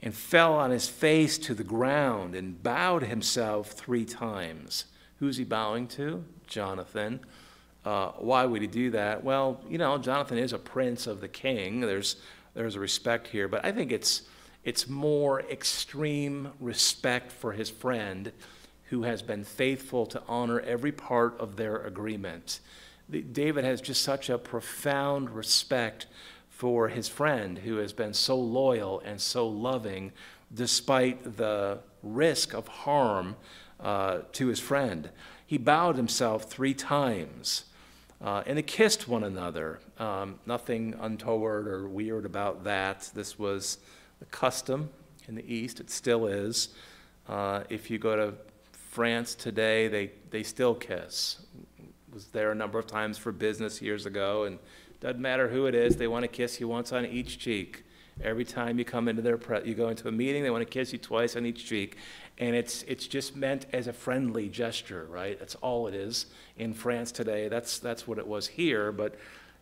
S1: and fell on his face to the ground and bowed himself three times. Who's he bowing to? Jonathan. Uh, why would he do that? Well, you know, Jonathan is a prince of the king. There's, there's a respect here, but I think it's, it's more extreme respect for his friend who has been faithful to honor every part of their agreement. The, David has just such a profound respect for his friend who has been so loyal and so loving despite the risk of harm uh, to his friend. He bowed himself three times. Uh, and they kissed one another. Um, nothing untoward or weird about that. This was the custom in the East. It still is. Uh, if you go to France today, they, they still kiss. Was there a number of times for business years ago, and doesn't matter who it is, they want to kiss you once on each cheek. Every time you come into their pre- you go into a meeting, they want to kiss you twice on each cheek and it's, it's just meant as a friendly gesture, right? That's all it is in France today. That's, that's what it was here, but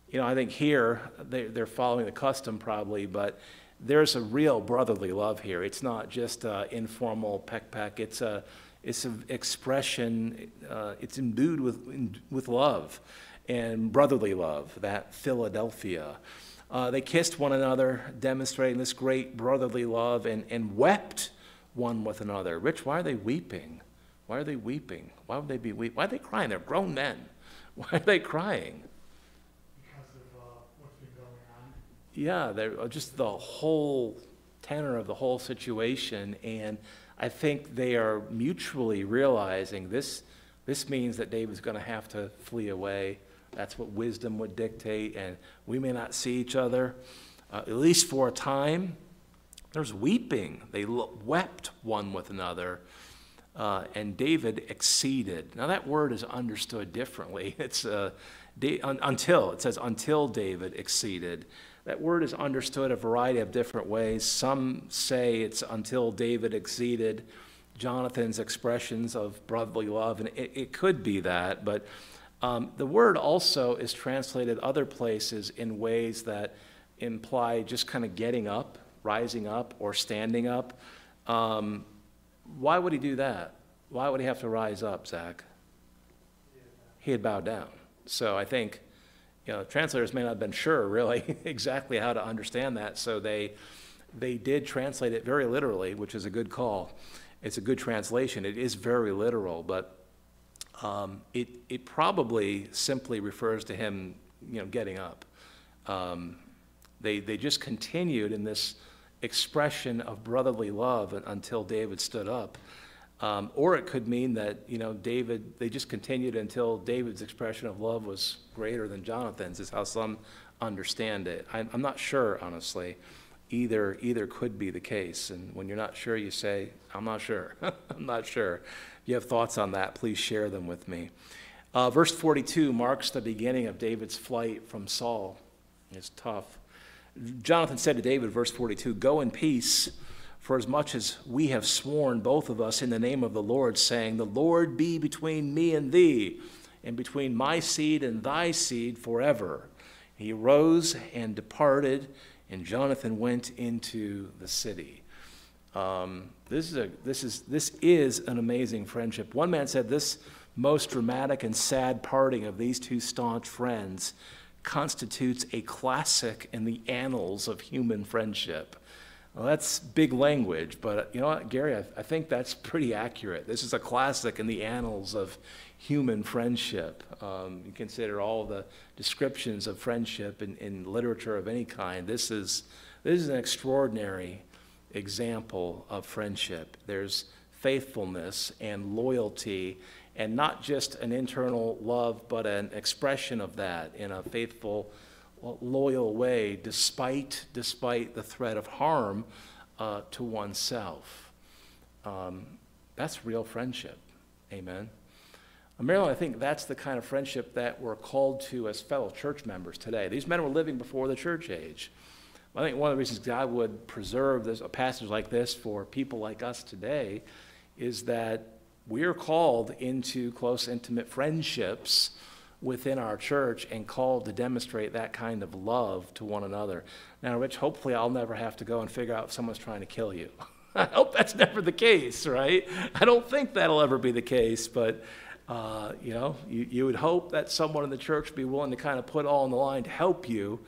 S1: you know, I think here they, they're following the custom probably, but there's a real brotherly love here. It's not just informal peck peck. It's a it's an expression. Uh, it's imbued with in, with love and brotherly love. That Philadelphia. Uh, they kissed one another, demonstrating this great brotherly love, and, and wept one with another. Rich, why are they weeping? Why are they weeping? Why would they be weeping? Why are they crying? They're grown men. Why are they crying?
S2: because of uh, what's been going on.
S1: Yeah, they're uh, just the whole tenor of the whole situation. And I think they are mutually realizing this, this means that David's going to have to flee away. That's what wisdom would dictate, and we may not see each other, uh, at least for a time. There's weeping. They wept one with another, uh, and David exceeded. Now, that word is understood differently. It's uh, un- until, it says, until David exceeded. That word is understood a variety of different ways. Some say it's until David exceeded Jonathan's expressions of brotherly love, and it, it could be that, but um, the word also is translated other places in ways that imply just kind of getting up, rising up, or standing up. Um, why would he do that? Why would he have to rise up, Zach? He had bowed down. So I think you know, translators may not have been sure really exactly how to understand that, so they, they did translate it very literally, which is a good call. It's a good translation. It is very literal, but um, it, it probably simply refers to him, you know, getting up. Um, they, they just continued in this expression of brotherly love until David stood up. Um, or it could mean that, you know, David, they just continued until David's expression of love was greater than Jonathan's, is how some understand it. I'm, I'm not sure, honestly. Either, either could be the case. And when you're not sure, you say, I'm not sure. I'm not sure. If you have thoughts on that, please share them with me. Uh, verse 42 marks the beginning of David's flight from Saul. It's tough. Jonathan said to David, verse 42, Go in peace for as much as we have sworn, both of us, in the name of the Lord, saying, The Lord be between me and thee, and between my seed and thy seed forever. He rose and departed, and Jonathan went into the city. Um, this, is a, this, is, this is an amazing friendship. One man said this most dramatic and sad parting of these two staunch friends constitutes a classic in the annals of human friendship. Well, that's big language, but you know what, Gary, I, I, think that's pretty accurate. This is a classic in the annals of human friendship. Um, you consider all the descriptions of friendship in, in literature of any kind. This is, this is an extraordinary example of friendship. There's faithfulness and loyalty, and not just an internal love, but an expression of that in a faithful loyal way despite, despite the threat of harm uh, to oneself. Um, that's real friendship. Amen. Uh, Marilyn, I think that's the kind of friendship that we're called to as fellow church members today. These men were living before the church age. I think one of the reasons God would preserve this, a passage like this for people like us today is that we're called into close, intimate friendships within our church and called to demonstrate that kind of love to one another. Now, Rich, hopefully I'll never have to go and figure out if someone's trying to kill you. I hope that's never the case, right? I don't think that'll ever be the case, but uh, you know, you, you would hope that someone in the church would be willing to kind of put all on the line to help you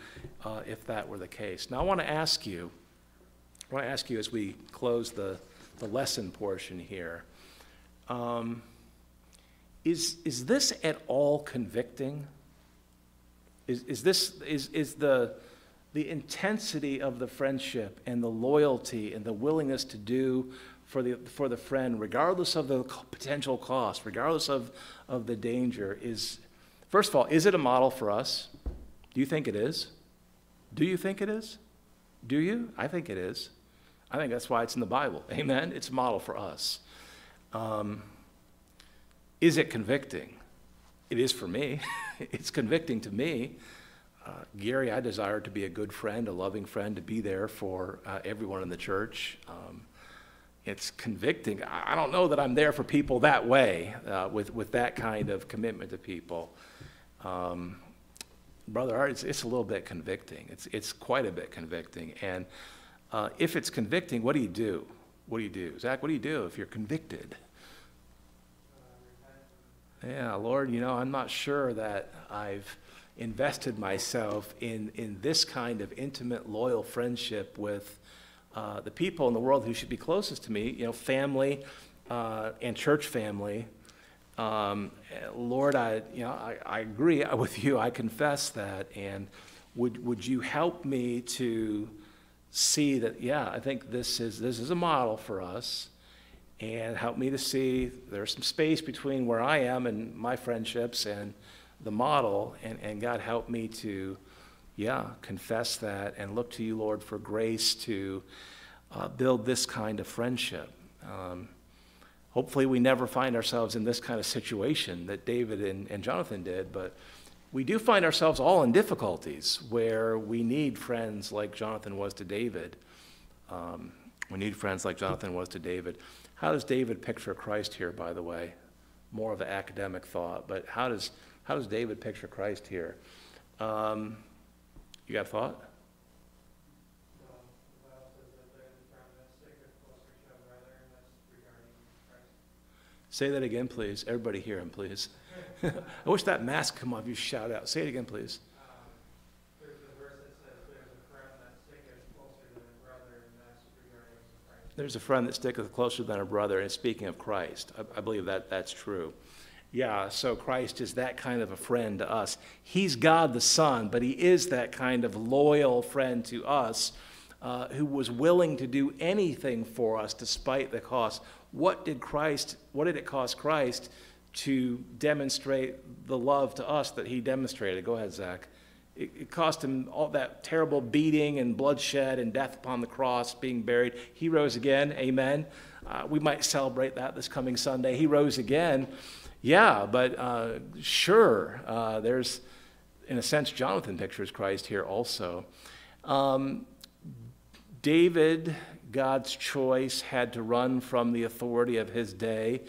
S1: uh, if that were the case. Now, I want to ask you, I want to ask you as we close the, the lesson portion here. Um, is, is this at all convicting? Is, is this, is, is the, the intensity of the friendship and the loyalty and the willingness to do for the, for the friend, regardless of the potential cost, regardless of, of the danger, is, first of all, is it a model for us? Do you think it is? Do you think it is? Do you? I think it is. I think that's why it's in the Bible. Amen? It's a model for us. Um, is it convicting? It is for me. it's convicting to me. Uh, Gary, I desire to be a good friend, a loving friend, to be there for uh, everyone in the church. Um, it's convicting. I don't know that I'm there for people that way, uh, with, with that kind of commitment to people. Um, Brother Art, it's, it's, a little bit convicting. It's, it's quite a bit convicting. And uh, if it's convicting, what do you do? What do you do? Zach, what do you do if you're convicted? Yeah, Lord, you know, I'm not sure that I've invested myself in, in this kind of intimate, loyal friendship with uh, the people in the world who should be closest to me, you know, family uh, and church family. Um, Lord, I, you know, I, I agree with you. I confess that. And would, would you help me to see that, yeah, I think this is, this is a model for us. And help me to see there's some space between where I am and my friendships and the model. And, and God, help me to, yeah, confess that and look to you, Lord, for grace to uh, build this kind of friendship. Um, hopefully, we never find ourselves in this kind of situation that David and, and Jonathan did, but we do find ourselves all in difficulties where we need friends like Jonathan was to David. Um, we need friends like Jonathan was to David. How does David picture Christ here, by the way? More of an academic thought, but how does, how does David picture Christ here? Um, you got a thought? Say that again, please. Everybody hear him, please. I wish that mask come off. You shout out. Say it again, please.
S3: There's a verse that says, there's a friend that sticketh closer than a brother, and that's regarding Christ.
S1: There's a friend that sticketh closer than a brother, and speaking of Christ, I, I believe that that's true. Yeah, so Christ is that kind of a friend to us. He's God the Son, but He is that kind of loyal friend to us uh, who was willing to do anything for us despite the cost. What did Christ, what did it cost Christ to demonstrate the love to us that He demonstrated? Go ahead, Zach. It, it cost Him all that terrible beating and bloodshed and death upon the cross, being buried. He rose again, amen. Uh, we might celebrate that this coming Sunday. He rose again. Yeah, but uh, sure, uh, there's, in a sense, Jonathan pictures Christ here also. Um, David, God's choice, had to run from the authority of his day.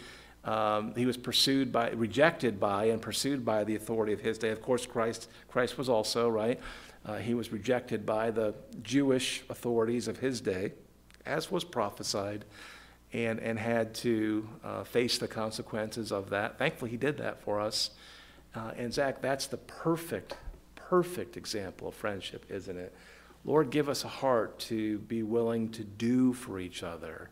S1: Um, he was pursued by, rejected by, and pursued by the authority of his day. Of course, Christ, Christ was also right. Uh, he was rejected by the Jewish authorities of his day, as was prophesied and, and had to uh, face the consequences of that. Thankfully, he did that for us. Uh, and Zach, that's the perfect, perfect example of friendship, isn't it? Lord, give us a heart to be willing to do for each other,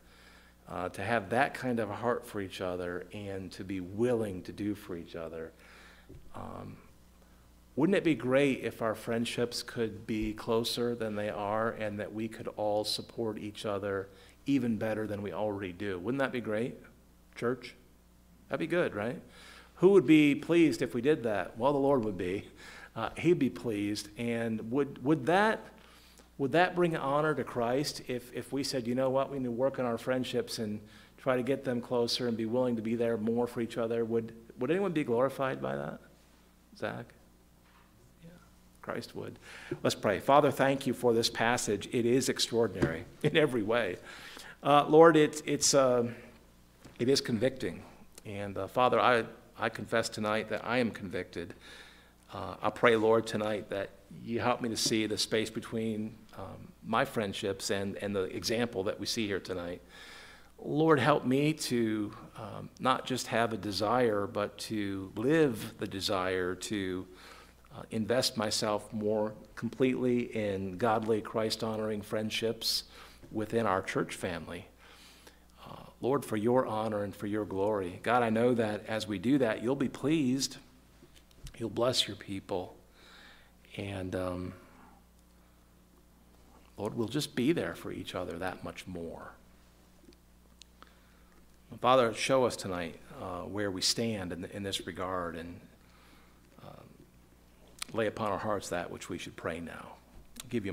S1: uh, to have that kind of a heart for each other, and to be willing to do for each other. Um, wouldn't it be great if our friendships could be closer than they are and that we could all support each other even better than we already do. Wouldn't that be great, church? That'd be good, right? Who would be pleased if we did that? Well, the Lord would be. Uh, he'd be pleased. And would, would, that, would that bring honor to Christ if, if we said, you know what, we need to work on our friendships and try to get them closer and be willing to be there more for each other? Would, would anyone be glorified by that? Zach? Yeah, Christ would. Let's pray. Father, thank you for this passage. It is extraordinary in every way. Uh, Lord, it, it's, uh, it is convicting. And uh, Father, I, I confess tonight that I am convicted. Uh, I pray, Lord, tonight that you help me to see the space between um, my friendships and, and the example that we see here tonight. Lord, help me to um, not just have a desire, but to live the desire to uh, invest myself more completely in godly, Christ honoring friendships within our church family. Uh, Lord, for your honor and for your glory. God, I know that as we do that, you'll be pleased. You'll bless your people. And um, Lord, we'll just be there for each other that much more. Father, show us tonight uh, where we stand in, in this regard and um, lay upon our hearts that which we should pray now.